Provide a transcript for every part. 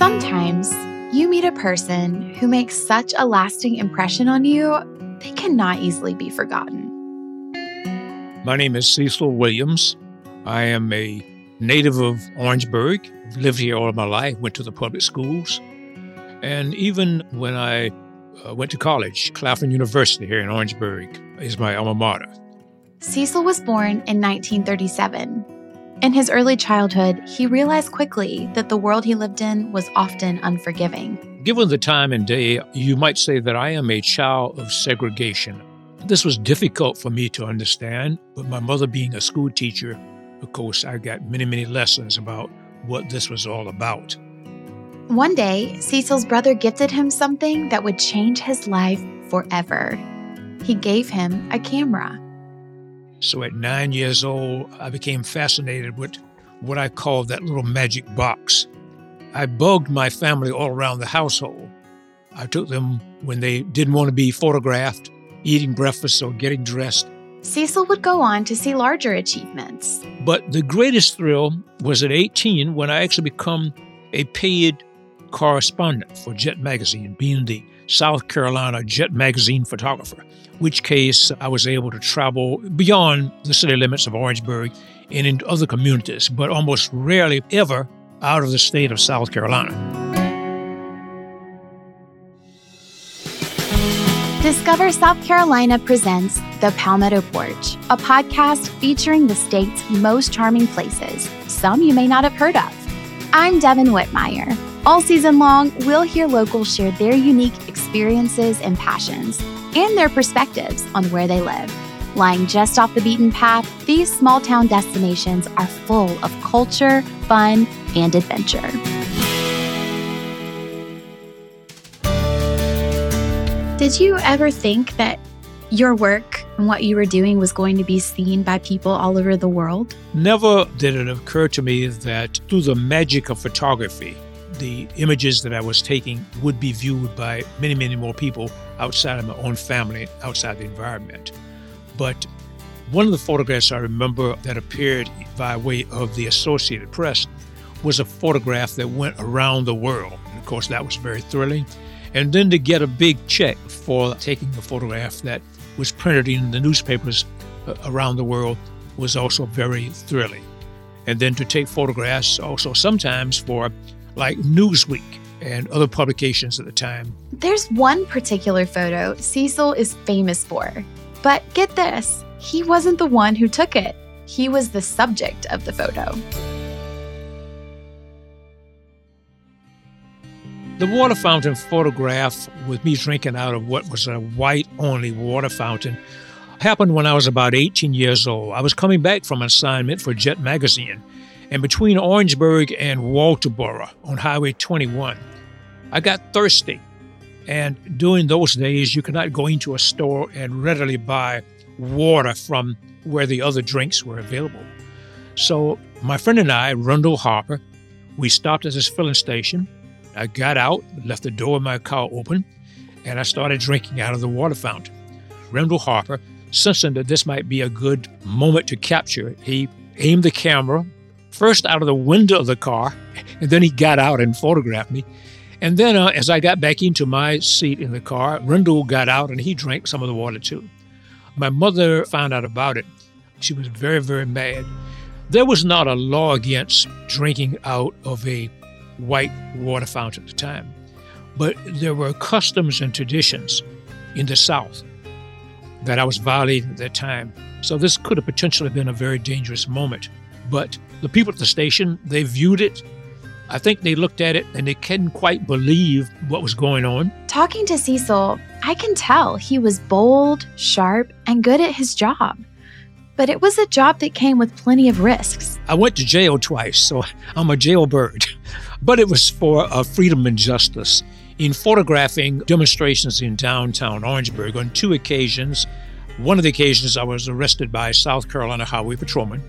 Sometimes you meet a person who makes such a lasting impression on you, they cannot easily be forgotten. My name is Cecil Williams. I am a native of Orangeburg. Lived here all my life, went to the public schools. And even when I uh, went to college, Claflin University here in Orangeburg is my alma mater. Cecil was born in 1937. In his early childhood, he realized quickly that the world he lived in was often unforgiving. Given the time and day, you might say that I am a child of segregation. This was difficult for me to understand, but my mother being a school teacher, of course, I got many, many lessons about what this was all about. One day, Cecil's brother gifted him something that would change his life forever. He gave him a camera. So at nine years old, I became fascinated with what I called that little magic box. I bugged my family all around the household. I took them when they didn't want to be photographed, eating breakfast or getting dressed. Cecil would go on to see larger achievements. But the greatest thrill was at 18 when I actually become a paid correspondent for Jet Magazine, being the South Carolina Jet Magazine photographer, which case I was able to travel beyond the city limits of Orangeburg and into other communities, but almost rarely ever out of the state of South Carolina. Discover South Carolina presents The Palmetto Porch, a podcast featuring the state's most charming places, some you may not have heard of. I'm Devin Whitmire. All season long, we'll hear locals share their unique experiences and passions and their perspectives on where they live. Lying just off the beaten path, these small town destinations are full of culture, fun, and adventure. Did you ever think that your work and what you were doing was going to be seen by people all over the world? Never did it occur to me that through the magic of photography, the images that I was taking would be viewed by many, many more people outside of my own family, outside the environment. But one of the photographs I remember that appeared by way of the Associated Press was a photograph that went around the world. And of course, that was very thrilling. And then to get a big check for taking a photograph that was printed in the newspapers uh, around the world was also very thrilling. And then to take photographs also sometimes for like Newsweek and other publications at the time. There's one particular photo Cecil is famous for. But get this, he wasn't the one who took it. He was the subject of the photo. The water fountain photograph with me drinking out of what was a white only water fountain happened when I was about 18 years old. I was coming back from an assignment for Jet Magazine and between Orangeburg and Walterboro on Highway 21. I got thirsty, and during those days, you could not go into a store and readily buy water from where the other drinks were available. So, my friend and I, Rundle Harper, we stopped at this filling station. I got out, left the door of my car open, and I started drinking out of the water fountain. Rundle Harper, sensing that this might be a good moment to capture, he aimed the camera first out of the window of the car, and then he got out and photographed me. And then, uh, as I got back into my seat in the car, Rundle got out and he drank some of the water too. My mother found out about it. She was very, very mad. There was not a law against drinking out of a white water fountain at the time, but there were customs and traditions in the South that I was violating at that time. So this could have potentially been a very dangerous moment. But the people at the station, they viewed it. I think they looked at it and they couldn't quite believe what was going on. Talking to Cecil, I can tell he was bold, sharp, and good at his job. But it was a job that came with plenty of risks. I went to jail twice, so I'm a jailbird. But it was for uh, freedom and justice. In photographing demonstrations in downtown Orangeburg on two occasions, one of the occasions I was arrested by South Carolina Highway Patrolman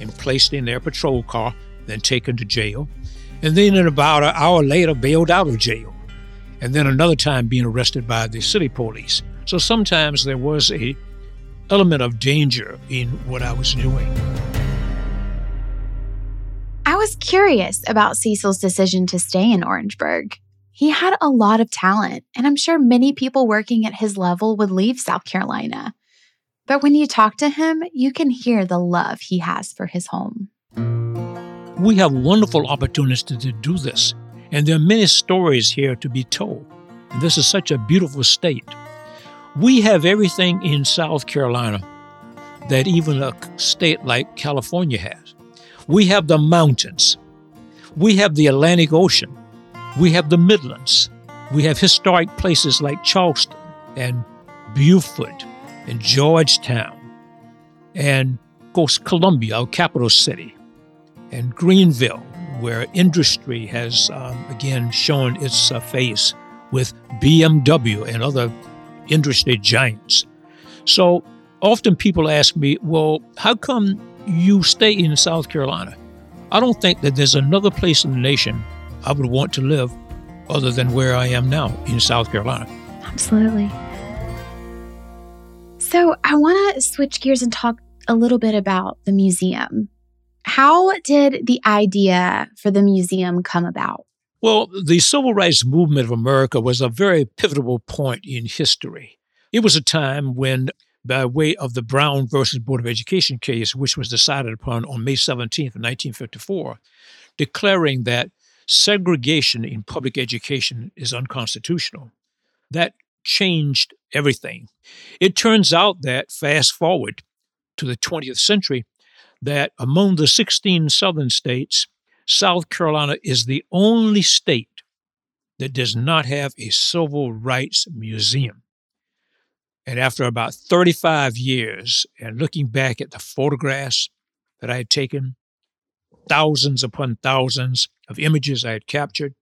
and placed in their patrol car, then taken to jail. And then, in about an hour later, bailed out of jail. And then another time being arrested by the city police. So sometimes there was a element of danger in what I was doing. I was curious about Cecil's decision to stay in Orangeburg. He had a lot of talent, and I'm sure many people working at his level would leave South Carolina. But when you talk to him, you can hear the love he has for his home. We have wonderful opportunities to do this, and there are many stories here to be told. And this is such a beautiful state. We have everything in South Carolina that even a state like California has. We have the mountains. We have the Atlantic Ocean. We have the Midlands. We have historic places like Charleston and Beaufort and Georgetown and, of course, Columbia, our capital city, and Greenville, where industry has um, again shown its uh, face with BMW and other industry giants. So often people ask me, well, how come you stay in South Carolina. I don't think that there's another place in the nation I would want to live other than where I am now in South Carolina. Absolutely. So, I want to switch gears and talk a little bit about the museum. How did the idea for the museum come about? Well, the civil rights movement of America was a very pivotal point in history. It was a time when by way of the Brown versus Board of Education case, which was decided upon on May 17th, 1954, declaring that segregation in public education is unconstitutional. That changed everything. It turns out that, fast forward to the 20th century, that among the 16 southern states, South Carolina is the only state that does not have a civil rights museum. And after about 35 years, and looking back at the photographs that I had taken, thousands upon thousands of images I had captured,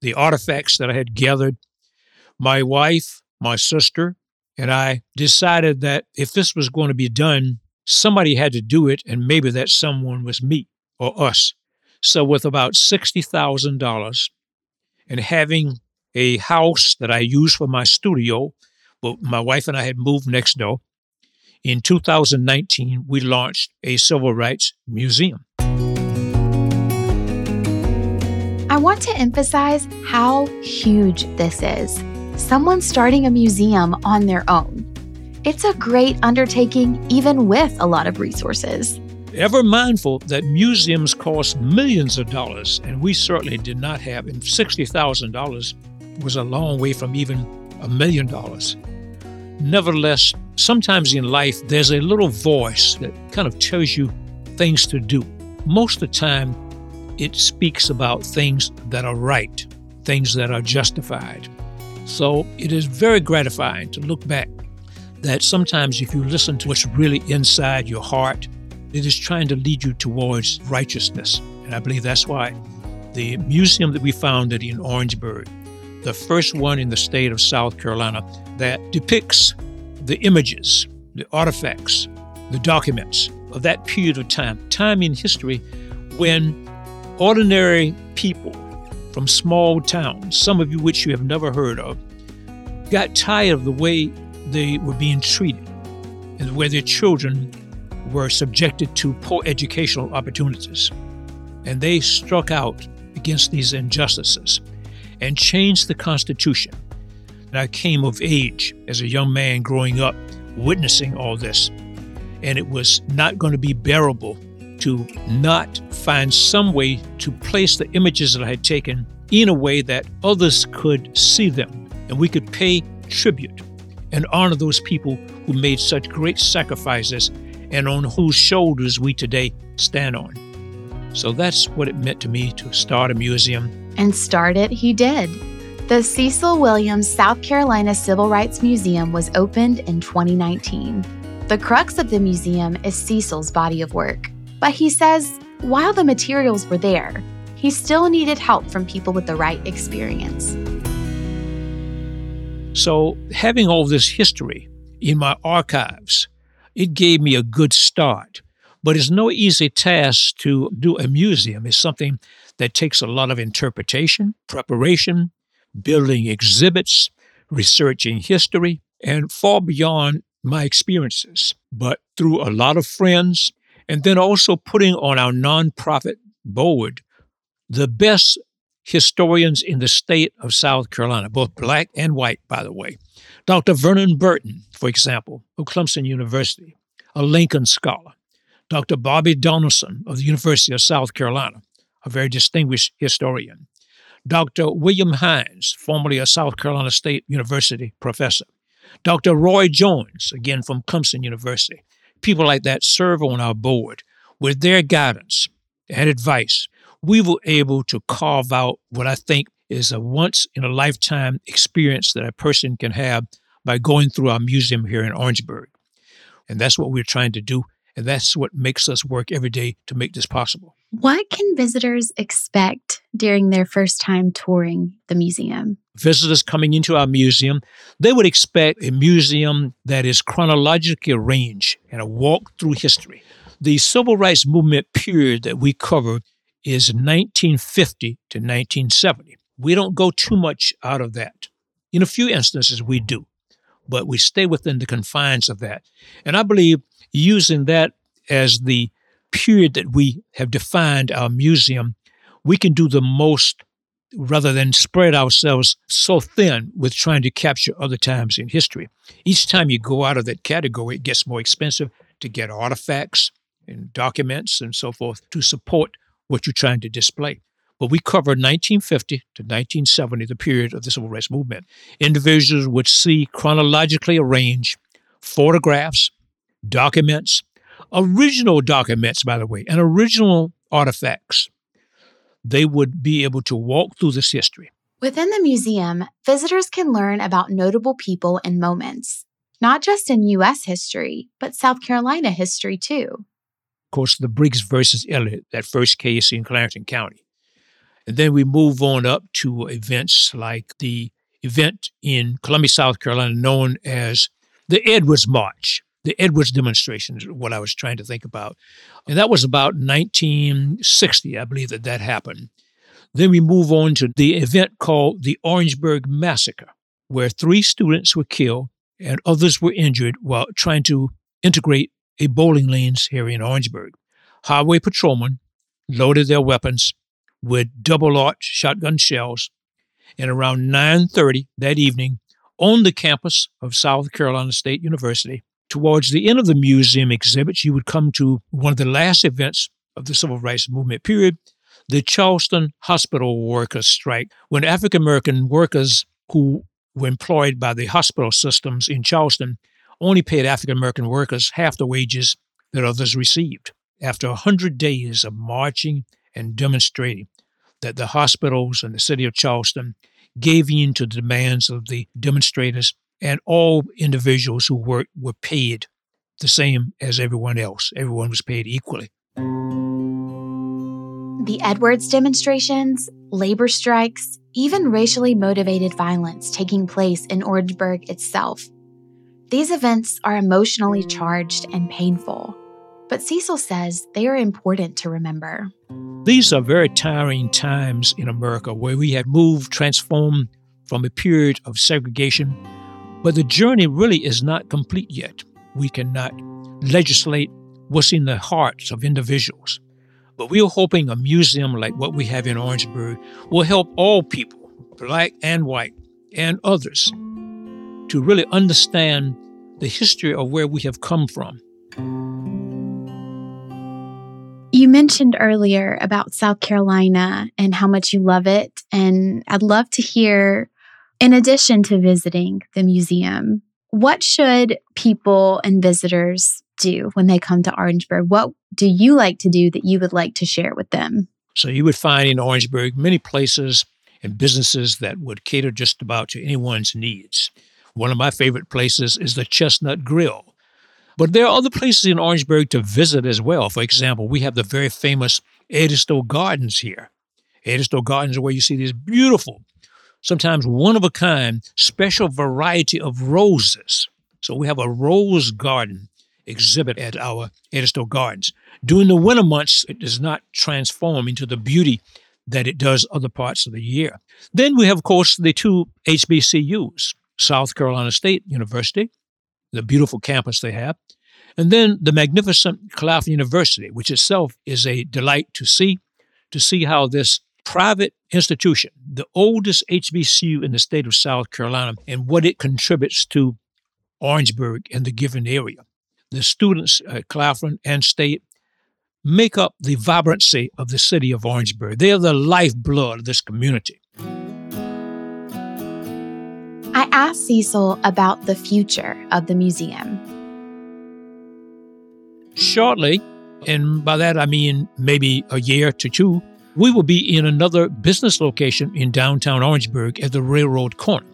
the artifacts that I had gathered, my wife, my sister, and I decided that if this was going to be done, somebody had to do it, and maybe that someone was me or us. So, with about $60,000 and having a house that I use for my studio but my wife and I had moved next door. In 2019, we launched a civil rights museum. I want to emphasize how huge this is. Someone starting a museum on their own. It's a great undertaking, even with a lot of resources. Ever mindful that museums cost millions of dollars, and we certainly did not have, and $60,000 was a long way from even a million dollars. Nevertheless, sometimes in life, there's a little voice that kind of tells you things to do. Most of the time, it speaks about things that are right, things that are justified. So it is very gratifying to look back that sometimes if you listen to what's really inside your heart, it is trying to lead you towards righteousness. And I believe that's why the museum that we founded in Orangeburg the first one in the state of South Carolina that depicts the images, the artifacts, the documents of that period of time, time in history when ordinary people from small towns, some of you which you have never heard of, got tired of the way they were being treated and the way their children were subjected to poor educational opportunities. And they struck out against these injustices and changed the Constitution. And I came of age as a young man growing up, witnessing all this. And it was not going to be bearable to not find some way to place the images that I had taken in a way that others could see them and we could pay tribute and honor those people who made such great sacrifices and on whose shoulders we today stand on. So that's what it meant to me to start a museum and start it he did. The Cecil Williams South Carolina Civil Rights Museum was opened in 2019. The crux of the museum is Cecil's body of work. But he says while the materials were there, he still needed help from people with the right experience. So, having all this history in my archives, it gave me a good start. But it's no easy task to do a museum. It's something that takes a lot of interpretation, preparation, building exhibits, researching history, and far beyond my experiences, but through a lot of friends, and then also putting on our nonprofit board the best historians in the state of South Carolina, both black and white, by the way. Dr. Vernon Burton, for example, of Clemson University, a Lincoln scholar. Dr. Bobby Donaldson of the University of South Carolina, a very distinguished historian. Dr. William Hines, formerly a South Carolina State University professor. Dr. Roy Jones, again from Clemson University. People like that serve on our board. With their guidance and advice, we were able to carve out what I think is a once in a lifetime experience that a person can have by going through our museum here in Orangeburg. And that's what we're trying to do. And that's what makes us work every day to make this possible. What can visitors expect during their first time touring the museum? Visitors coming into our museum, they would expect a museum that is chronologically arranged and a walk through history. The civil rights movement period that we cover is 1950 to 1970. We don't go too much out of that. In a few instances, we do, but we stay within the confines of that. And I believe using that as the period that we have defined our museum, we can do the most rather than spread ourselves so thin with trying to capture other times in history. Each time you go out of that category, it gets more expensive to get artifacts and documents and so forth to support what you're trying to display. But we covered 1950 to 1970, the period of the civil rights movement. Individuals would see chronologically arranged photographs, documents, original documents, by the way, and original artifacts. They would be able to walk through this history. Within the museum, visitors can learn about notable people and moments, not just in U.S. history, but South Carolina history too Of course, the Briggs versus Elliott, that first case in Clarendon County. And then we move on up to events like the event in Columbia, South Carolina, known as the Edwards March, the Edwards demonstration is what I was trying to think about. And that was about 1960, I believe that that happened. Then we move on to the event called the Orangeburg Massacre, where three students were killed and others were injured while trying to integrate a bowling lanes here in Orangeburg. Highway patrolmen loaded their weapons with double-aught shotgun shells, and around 9:30 that evening, on the campus of South Carolina State University, towards the end of the museum exhibits, you would come to one of the last events of the civil rights movement period, the Charleston hospital workers strike, when African American workers who were employed by the hospital systems in Charleston only paid African American workers half the wages that others received. After a 100 days of marching and demonstrating, that the hospitals and the city of Charleston gave in to the demands of the demonstrators, and all individuals who worked were paid the same as everyone else. Everyone was paid equally. The Edwards demonstrations, labor strikes, even racially motivated violence taking place in Orangeburg itself these events are emotionally charged and painful, but Cecil says they are important to remember. These are very tiring times in America where we have moved, transformed from a period of segregation, but the journey really is not complete yet. We cannot legislate what's in the hearts of individuals. But we are hoping a museum like what we have in Orangeburg will help all people, black and white, and others, to really understand the history of where we have come from. You mentioned earlier about South Carolina and how much you love it. And I'd love to hear, in addition to visiting the museum, what should people and visitors do when they come to Orangeburg? What do you like to do that you would like to share with them? So, you would find in Orangeburg many places and businesses that would cater just about to anyone's needs. One of my favorite places is the Chestnut Grill. But there are other places in Orangeburg to visit as well. For example, we have the very famous Edisto Gardens here. Edisto Gardens are where you see these beautiful, sometimes one of a kind, special variety of roses. So we have a rose garden exhibit at our Edisto Gardens. During the winter months, it does not transform into the beauty that it does other parts of the year. Then we have, of course, the two HBCUs. South Carolina State University, the beautiful campus they have, and then the magnificent Claflin University, which itself is a delight to see, to see how this private institution, the oldest HBCU in the state of South Carolina, and what it contributes to Orangeburg and the given area. The students at Claflin and State make up the vibrancy of the city of Orangeburg. They are the lifeblood of this community. I asked Cecil about the future of the museum. Shortly, and by that I mean maybe a year to two, we will be in another business location in downtown Orangeburg at the railroad corner.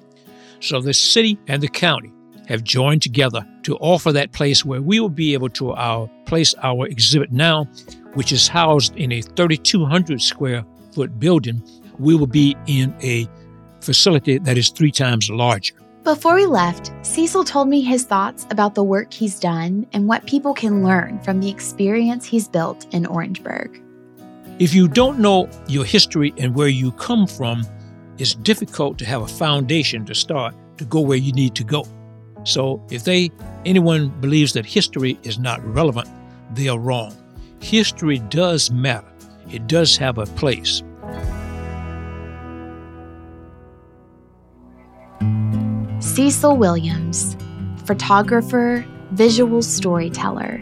So the city and the county have joined together to offer that place where we will be able to our, place our exhibit now, which is housed in a 3,200 square foot building. We will be in a facility that is three times larger. Before we left, Cecil told me his thoughts about the work he's done and what people can learn from the experience he's built in Orangeburg. If you don't know your history and where you come from, it's difficult to have a foundation to start to go where you need to go. So if they anyone believes that history is not relevant, they are wrong. History does matter. It does have a place. Cecil Williams, photographer, visual storyteller.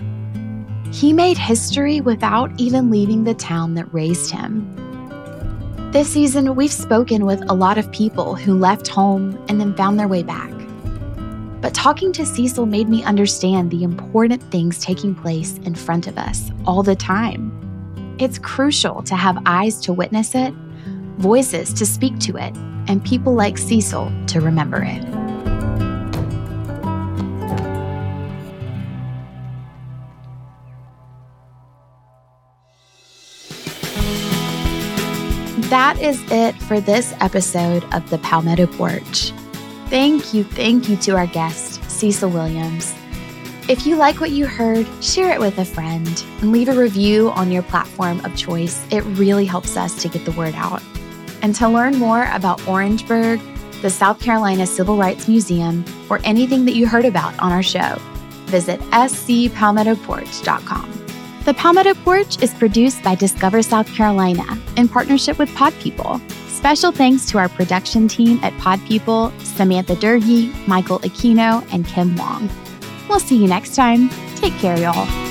He made history without even leaving the town that raised him. This season, we've spoken with a lot of people who left home and then found their way back. But talking to Cecil made me understand the important things taking place in front of us all the time. It's crucial to have eyes to witness it, voices to speak to it, and people like Cecil to remember it. That is it for this episode of the Palmetto Porch. Thank you, thank you to our guest, Cecil Williams. If you like what you heard, share it with a friend and leave a review on your platform of choice. It really helps us to get the word out. And to learn more about Orangeburg, the South Carolina Civil Rights Museum, or anything that you heard about on our show, visit scpalmettoporch.com. The Palmetto Porch is produced by Discover South Carolina in partnership with Pod People. Special thanks to our production team at Pod People, Samantha Durgee, Michael Aquino, and Kim Wong. We'll see you next time. Take care, y'all.